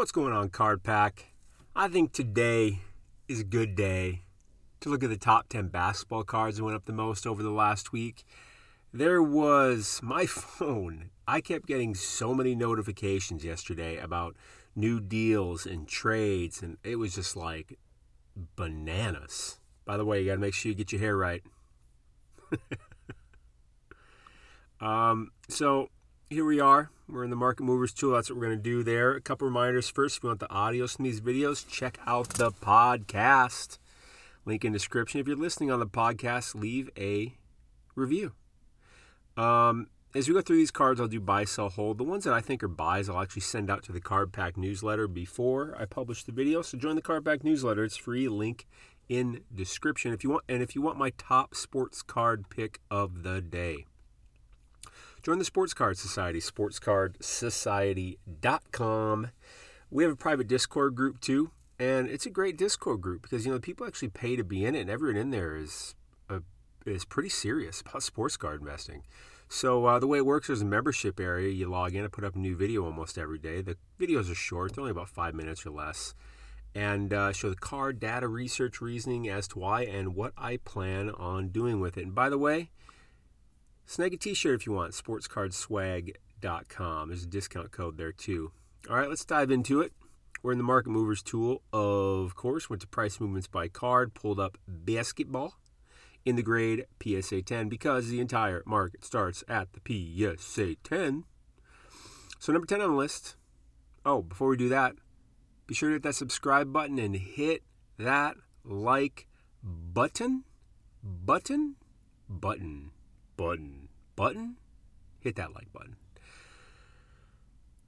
What's going on, Card Pack? I think today is a good day to look at the top 10 basketball cards that went up the most over the last week. There was my phone. I kept getting so many notifications yesterday about new deals and trades, and it was just like bananas. By the way, you got to make sure you get your hair right. um, so here we are. We're in the Market Movers tool. That's what we're going to do there. A couple reminders. First, if you want the audios from these videos, check out the podcast. Link in description. If you're listening on the podcast, leave a review. Um, as we go through these cards, I'll do buy, sell, hold. The ones that I think are buys, I'll actually send out to the Card Pack newsletter before I publish the video. So join the Card Pack newsletter. It's free. Link in description. If you want, and if you want my top sports card pick of the day. Join the Sports Card Society, sportscardsociety.com. We have a private Discord group too, and it's a great Discord group because you know people actually pay to be in it, and everyone in there is a, is pretty serious about sports card investing. So uh, the way it works is a membership area. You log in, I put up a new video almost every day. The videos are short; they're only about five minutes or less, and uh, show the card data, research, reasoning as to why and what I plan on doing with it. And by the way Snag a t-shirt if you want, sportscardswag.com. There's a discount code there too. All right, let's dive into it. We're in the Market Movers tool, of course. Went to price movements by card, pulled up basketball in the grade PSA 10 because the entire market starts at the PSA 10. So number 10 on the list. Oh, before we do that, be sure to hit that subscribe button and hit that like button. Button? Button button. Button? Hit that like button.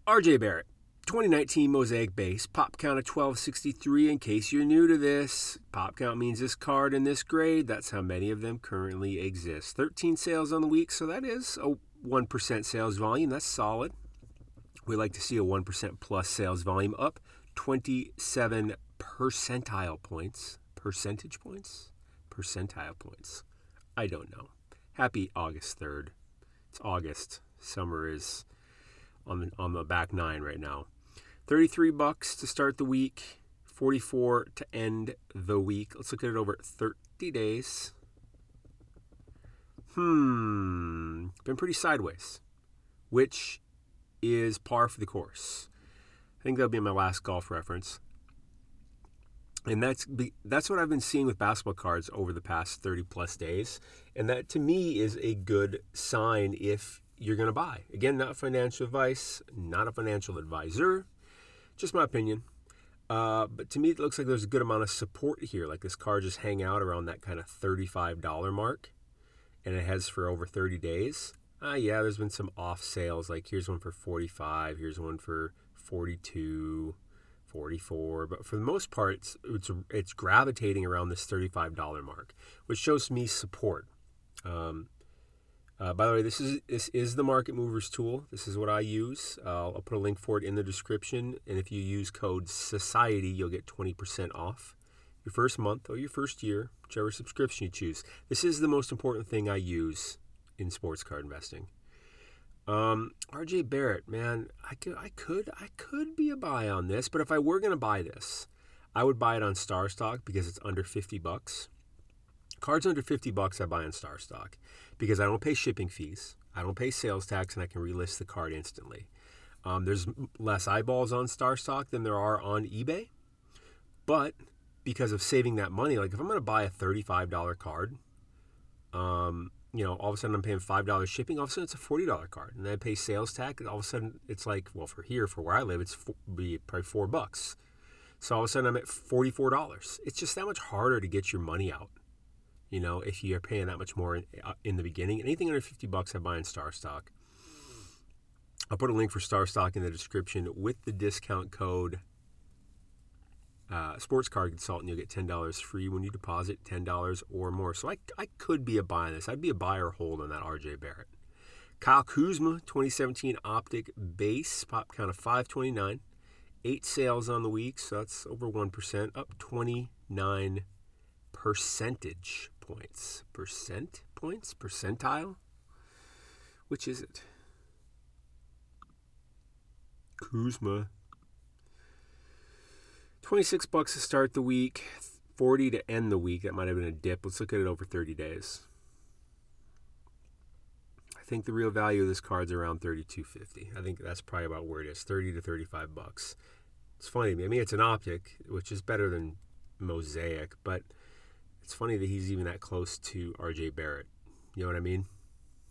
RJ Barrett, 2019 Mosaic Base, pop count of 1263. In case you're new to this, pop count means this card in this grade. That's how many of them currently exist. 13 sales on the week, so that is a 1% sales volume. That's solid. We like to see a 1% plus sales volume up 27 percentile points. Percentage points? Percentile points. I don't know. Happy August 3rd. It's August. Summer is on the, on the back nine right now. 33 bucks to start the week, 44 to end the week. Let's look at it over 30 days. Hmm, been pretty sideways, which is par for the course. I think that'll be my last golf reference and that's that's what I've been seeing with basketball cards over the past 30 plus days. And that to me is a good sign if you're going to buy. Again not financial advice not a financial advisor just my opinion. Uh, but to me it looks like there's a good amount of support here. Like this card just hang out around that kind of $35 mark and it has for over 30 days. Uh, yeah there's been some off sales like here's one for 45 here's one for 42 44 but for the most part it's, it's, it's gravitating around this $35 mark which shows me support. Um, uh, by the way this is this is the market movers tool. This is what i use. Uh, i'll put a link for it in the description. And if you use code society you'll get 20% off your first month or your first year whichever subscription you choose. This is the most important thing i use in sports card investing um, RJ Barrett, man, I could, I could, I could be a buy on this, but if I were to buy this, I would buy it on Star Stock because it's under 50 bucks. Cards under 50 bucks I buy on Star Stock because I don't pay shipping fees, I don't pay sales tax, and I can relist the card instantly. Um, there's less eyeballs on Star Stock than there are on eBay, but because of saving that money, like if I'm to buy a $35 card, um, you know, all of a sudden I'm paying five dollars shipping. All of a sudden it's a forty dollar card, and then I pay sales tax. And all of a sudden it's like, well, for here, for where I live, it's be probably four bucks. So all of a sudden I'm at forty four dollars. It's just that much harder to get your money out. You know, if you're paying that much more in, uh, in the beginning, anything under fifty bucks, I buy in Star Stock. I'll put a link for Star Stock in the description with the discount code uh, sports card consultant, you'll get $10 free when you deposit $10 or more. So I, I could be a buy on this. I'd be a buy or hold on that RJ Barrett. Kyle Kuzma, 2017 Optic Base, pop count of 529. Eight sales on the week, so that's over 1%, up 29 percentage points. Percent points? Percentile? Which is it? Kuzma 26 bucks to start the week, 40 to end the week. That might have been a dip. Let's look at it over 30 days. I think the real value of this card's around 32.50. I think that's probably about where it is, 30 to 35 bucks. It's funny. I mean, it's an optic, which is better than mosaic, but it's funny that he's even that close to RJ Barrett. You know what I mean?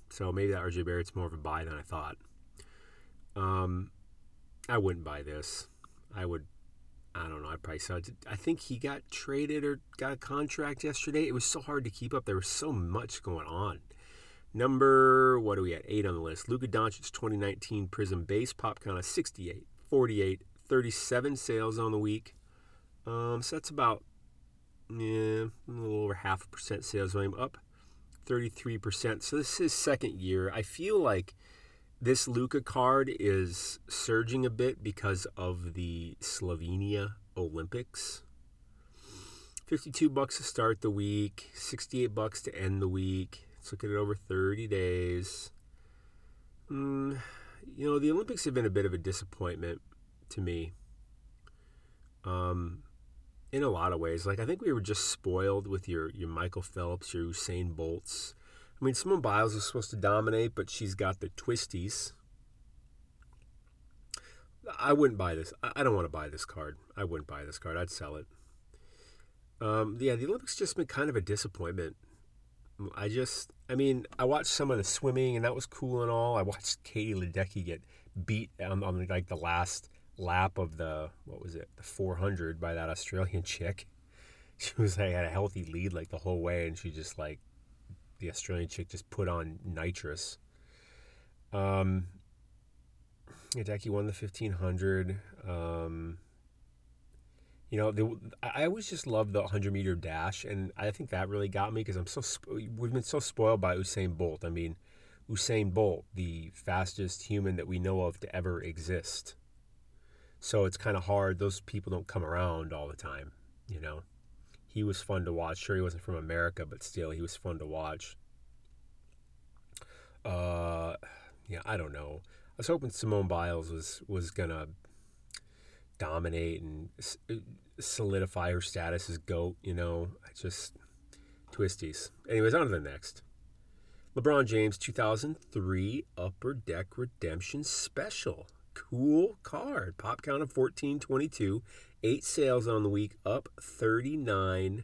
So maybe that RJ Barrett's more of a buy than I thought. Um, I wouldn't buy this. I would. I don't know. I probably saw. I think he got traded or got a contract yesterday. It was so hard to keep up. There was so much going on. Number what are we at? Eight on the list. Luka Doncic 2019 Prism Base Pop Count of 68, 48, 37 sales on the week. Um, so that's about yeah, a little over half a percent sales volume up 33%. So this is second year. I feel like this Luka card is surging a bit because of the Slovenia Olympics. 52 bucks to start the week, 68 bucks to end the week. Let's look at it over 30 days. Mm, you know, the Olympics have been a bit of a disappointment to me. Um, in a lot of ways. Like I think we were just spoiled with your your Michael Phelps, your Usain Bolts. I mean, Simone Biles is supposed to dominate, but she's got the twisties. I wouldn't buy this. I don't want to buy this card. I wouldn't buy this card. I'd sell it. Um, yeah, the Olympics just been kind of a disappointment. I just, I mean, I watched some of the swimming and that was cool and all. I watched Katie Ledecky get beat on, on like the last lap of the what was it the 400 by that Australian chick. She was like had a healthy lead like the whole way, and she just like the Australian chick just put on nitrous. Um, Ledecky won the 1500. Um, you know, the, I always just love the 100 meter dash, and I think that really got me because I'm so we've been so spoiled by Usain Bolt. I mean, Usain Bolt, the fastest human that we know of to ever exist. So it's kind of hard. Those people don't come around all the time, you know. He was fun to watch. Sure, he wasn't from America, but still, he was fun to watch. Uh, yeah, I don't know. I was hoping Simone Biles was was gonna dominate and solidify her status as goat. You know, I just twisties. Anyways, on to the next. LeBron James 2003 Upper Deck Redemption Special cool card. Pop count of 1422. Eight sales on the week, up 39%.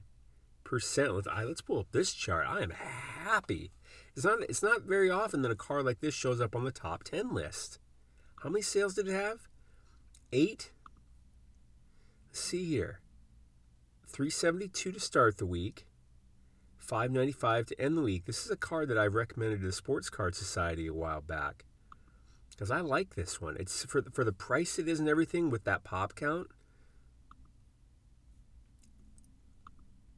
Let's, let's pull up this chart. I am happy. It's not, it's not very often that a card like this shows up on the top 10 list. How many sales did it have? Eight. Let's see here. 372 to start the week. 595 to end the week. This is a card that I've recommended to the Sports Card Society a while back because I like this one. It's for for the price it is and everything with that pop count.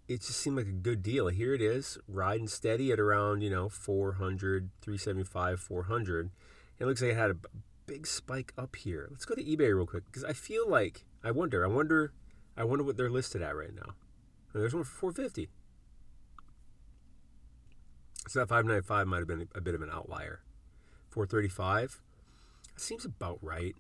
It just seemed like a good deal. Here it is, riding steady at around, you know, 400, 375, 400. It looks like it had a big spike up here. Let's go to eBay real quick because I feel like I wonder, I wonder, I wonder what they're listed at right now. there's one for 450. So that 595 might have been a bit of an outlier. 435 seems about right.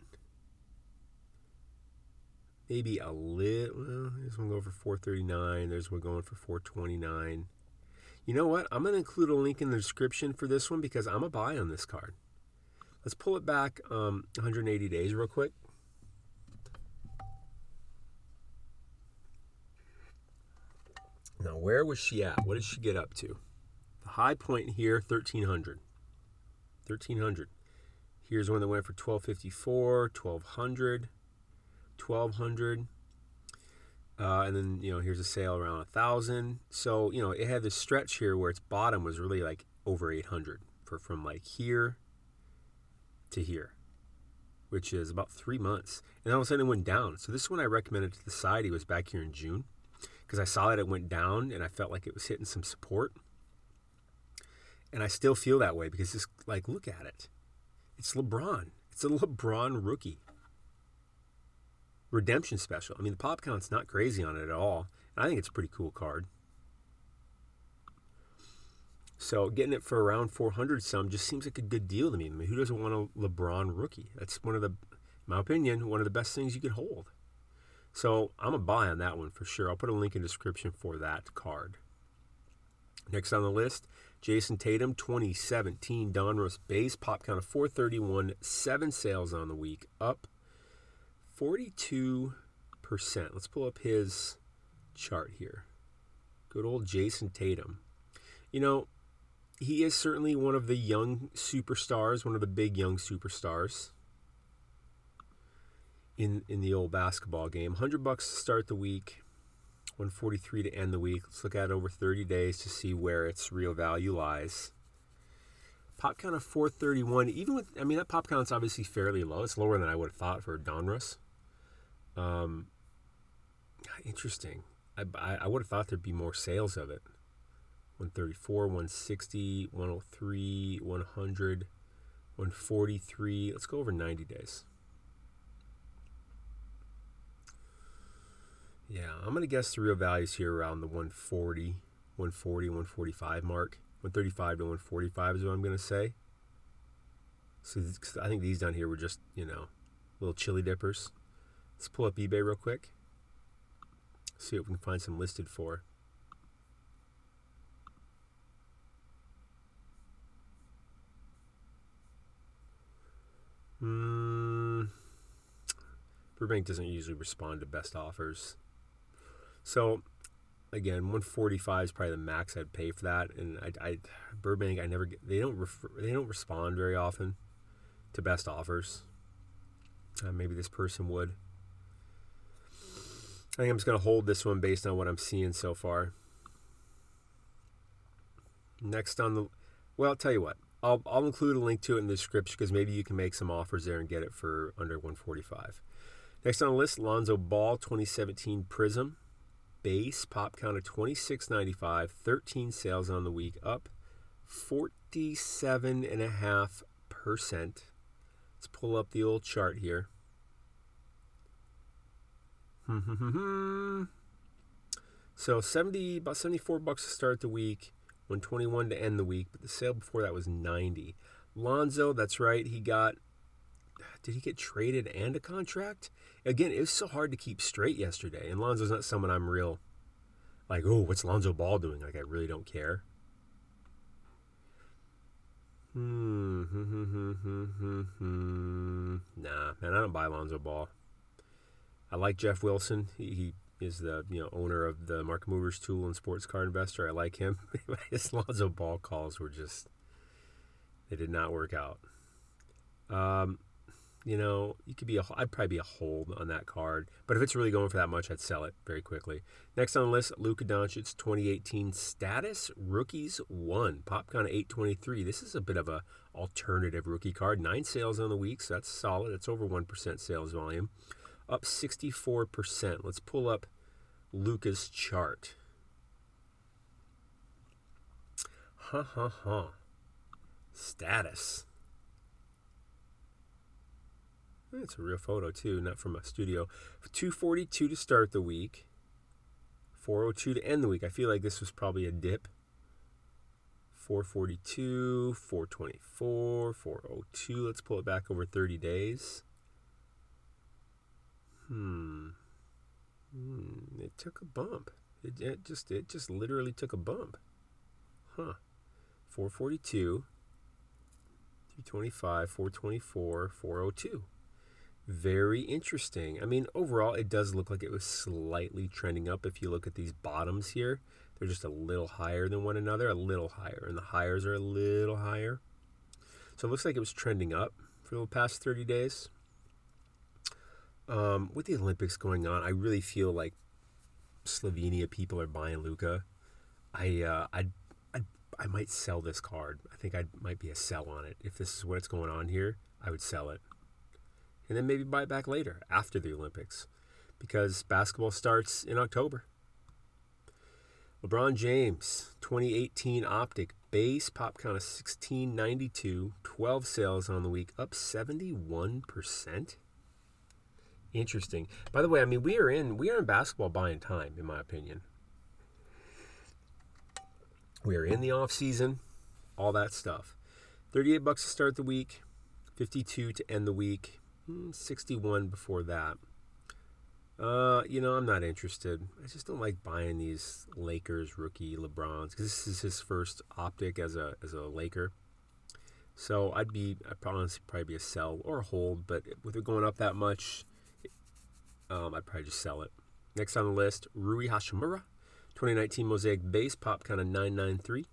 Maybe a little. Well, there's one going for 439. There's one going for 429. You know what? I'm going to include a link in the description for this one because I'm a buy on this card. Let's pull it back um, 180 days real quick. Now, where was she at? What did she get up to? The high point here, 1300. 1300. Here's one that went for 1254, 1200, 1200. Uh, and then, you know, here's a sale around a thousand. So, you know, it had this stretch here where its bottom was really like over 800 for from like here to here, which is about three months. And all of a sudden it went down. So this one I recommended to the side. He was back here in June because I saw that it went down and I felt like it was hitting some support. And I still feel that way because just like, look at it. It's LeBron. It's a LeBron rookie. Redemption special. I mean, the pop count's not crazy on it at all. I think it's a pretty cool card. So getting it for around 400 some just seems like a good deal to me. I mean, who doesn't want a LeBron rookie? That's one of the, my opinion, one of the best things you could hold. So I'm a buy on that one for sure. I'll put a link in the description for that card. Next on the list, Jayson Tatum, 2017 Donruss base, pop count of 431, seven sales on the week, up 42%. Let's pull up his chart here. Good old Jayson Tatum. You know, he is certainly one of the young superstars, one of the big young superstars in in the old basketball game. 100 bucks to start the week, 143 to end the week. Let's look at over 30 days to see where its real value lies. Pop count of 431. Even with, I mean, that pop count's obviously fairly low. It's lower than I would have thought for Donruss. Um, interesting. I, I, I would have thought there'd be more sales of it. 134, 160, 103, 100, 143. Let's go over 90 days. Yeah, I'm going to guess the real values here around the 140, 140, 145 mark. 135 to 145 is what I'm going to say. So I think these down here were just, you know, little chili dippers. Let's pull up eBay real quick. See what we can find some listed for. Hmm. Burbank doesn't usually respond to best offers. So again, 145 is probably the max I'd pay for that. And I, I Burbank, I never get, they don't refer, they don't respond very often to best offers. Uh, maybe this person would. I think I'm just going to hold this one based on what I'm seeing so far. Next on the, well, I'll tell you what. I'll, I'll include a link to it in the description because maybe you can make some offers there and get it for under 145. Next on the list, Lonzo Ball 2017 Prism base pop count of 26.95, 13 sales on the week, up 47.5%. Let's pull up the old chart here. so 70 about 74 bucks to start the week, 121 to end the week, but the sale before that was 90. Lonzo, that's right, he got did he get traded and a contract? Again, it was so hard to keep straight yesterday. And Lonzo's not someone I'm real like, oh, what's Lonzo Ball doing? Like, I really don't care. Hmm, hmm, hmm, hmm. Nah, man, I don't buy Lonzo Ball. I like Jeff Wilson. He, he is the you know owner of the Market Movers Tool and Sports Card Investor. I like him. His Lonzo Ball calls were just they did not work out. Um, you know, you could be a, I'd probably be a hold on that card. But if it's really going for that much, I'd sell it very quickly. Next on the list, Luka Doncic 2018 status rookies one pop count 823. This is a bit of a alternative rookie card. Nine sales on the week, so that's solid. It's over one percent sales volume, up 64 percent. Let's pull up Luka's chart. Ha ha ha. Status. It's a real photo too, not from a studio. 242 to start the week. 402 to end the week. I feel like this was probably a dip. 442, 424, 402. Let's pull it back over 30 days. Hmm. hmm. It took a bump. It, it just it just literally took a bump. Huh. 442, 325, 424, 402 very interesting. I mean, overall, it does look like it was slightly trending up. If you look at these bottoms here, they're just a little higher than one another, a little higher, and the highs are a little higher. So it looks like it was trending up for the past 30 days. Um, with the Olympics going on, I really feel like Slovenia people are buying Luka. I uh, I I I might sell this card. I think I might be a sell on it. If this is what's going on here, I would sell it and then maybe buy it back later after the Olympics because basketball starts in October. LeBron James, 2018 Optic base pop count of 1692, 12 sales on the week, up 71%. Interesting. By the way, I mean we are in we are in basketball buying time, in my opinion. We are in the off season, all that stuff. 38 bucks to start the week, 52 to end the week. 61 before that. Uh, you know, I'm not interested. I just don't like buying these Lakers rookie LeBrons because this is his first optic as a as a Laker. So I'd be, I'd probably probably be a sell or a hold, but with it going up that much, um, I'd probably just sell it. Next on the list, Rui Hachimura, 2019 Mosaic Base Pop kind of 993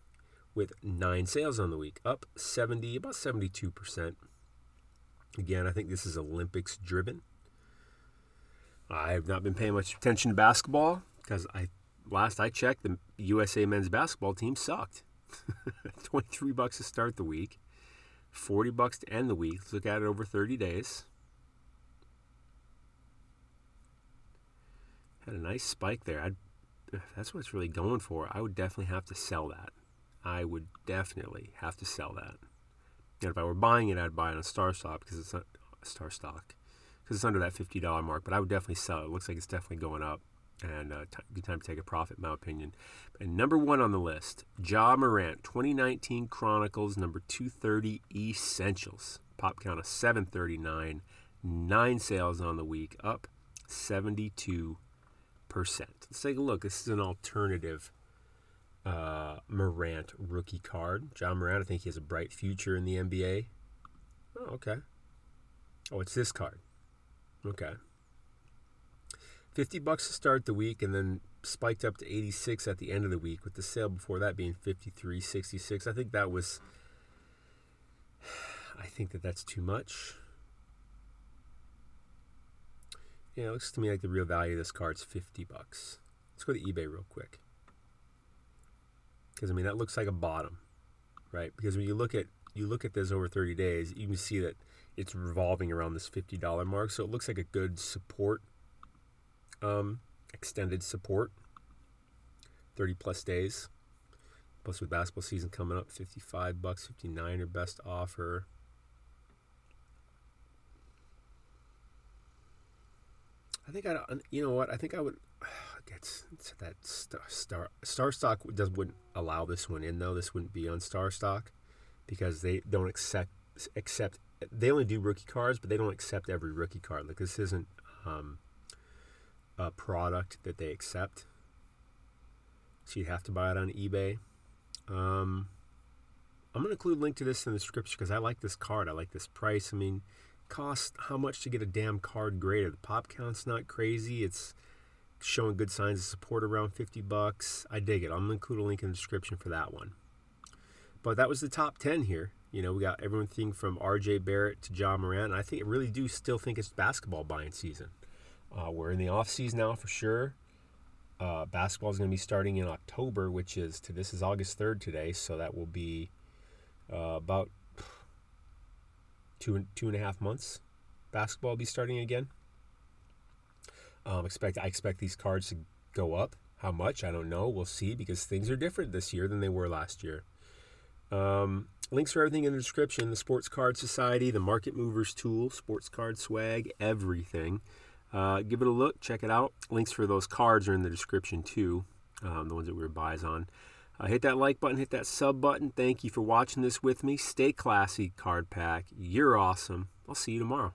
with nine sales on the week, up 70, about 72%. Again, I think this is Olympics driven. I have not been paying much attention to basketball because I last I checked, the USA men's basketball team sucked. 23 bucks to start the week, 40 bucks to end the week. Let's look at it over 30 days. Had a nice spike there. I'd, if that's what it's really going for, I would definitely have to sell that. I would definitely have to sell that. And if I were buying it, I'd buy it on Star Stock because it's a Star Stock because it's under that fifty dollar mark. But I would definitely sell it. It looks like it's definitely going up, and uh, t- good time to take a profit, in my opinion. And number one on the list, Ja Morant, 2019 Chronicles, number 230 Essentials, pop count of 739, nine sales on the week, up 72 percent. Let's take a look. This is an alternative. Uh, Morant rookie card. Ja Morant, I think he has a bright future in the NBA. Oh, okay. Oh, it's this card. Okay. 50 bucks to start the week and then spiked up to 86 at the end of the week with the sale before that being 53.66. I think that was I think that that's too much. Yeah, it looks to me like the real value of this card's 50 bucks. Let's go to eBay real quick. Cuz I mean that looks like a bottom, right? Because when you look at you look at this over 30 days, you can see that it's revolving around this $50 mark. So it looks like a good support, um, extended support, 30 plus days. Plus with basketball season coming up, 55 bucks, 59 or best offer. I think I, you know what? I think I would get that star, star star stock does wouldn't allow this one in though. This wouldn't be on star stock because they don't accept accept they only do rookie cards, but they don't accept every rookie card. Like this isn't um, a product that they accept, so you'd have to buy it on eBay. Um, I'm gonna include a link to this in the description because I like this card. I like this price. I mean, cost how much to get a damn card graded? The pop count's not crazy. It's showing good signs of support around 50 bucks. I dig it. I'm gonna include a link in the description for that one. But that was the top 10 here. You know, we got everything from R.J. Barrett to Ja Morant. I think I really do still think it's basketball buying season. Uh, we're in the off season now for sure. Uh, basketball is going to be starting in October, which is to this is August third today, so that will be uh, about two two and a half months. Basketball will be starting again. Um, expect I expect these cards to go up. How much I don't know. We'll see because things are different this year than they were last year. Um, links for everything in the description the Sports Card Society, the Market Movers Tool, Sports Card Swag, everything. Uh, give it a look, check it out. Links for those cards are in the description too, um, the ones that we were buys on. Uh, hit that like button, hit that sub button. Thank you for watching this with me. Stay classy, Card Pack. You're awesome. I'll see you tomorrow.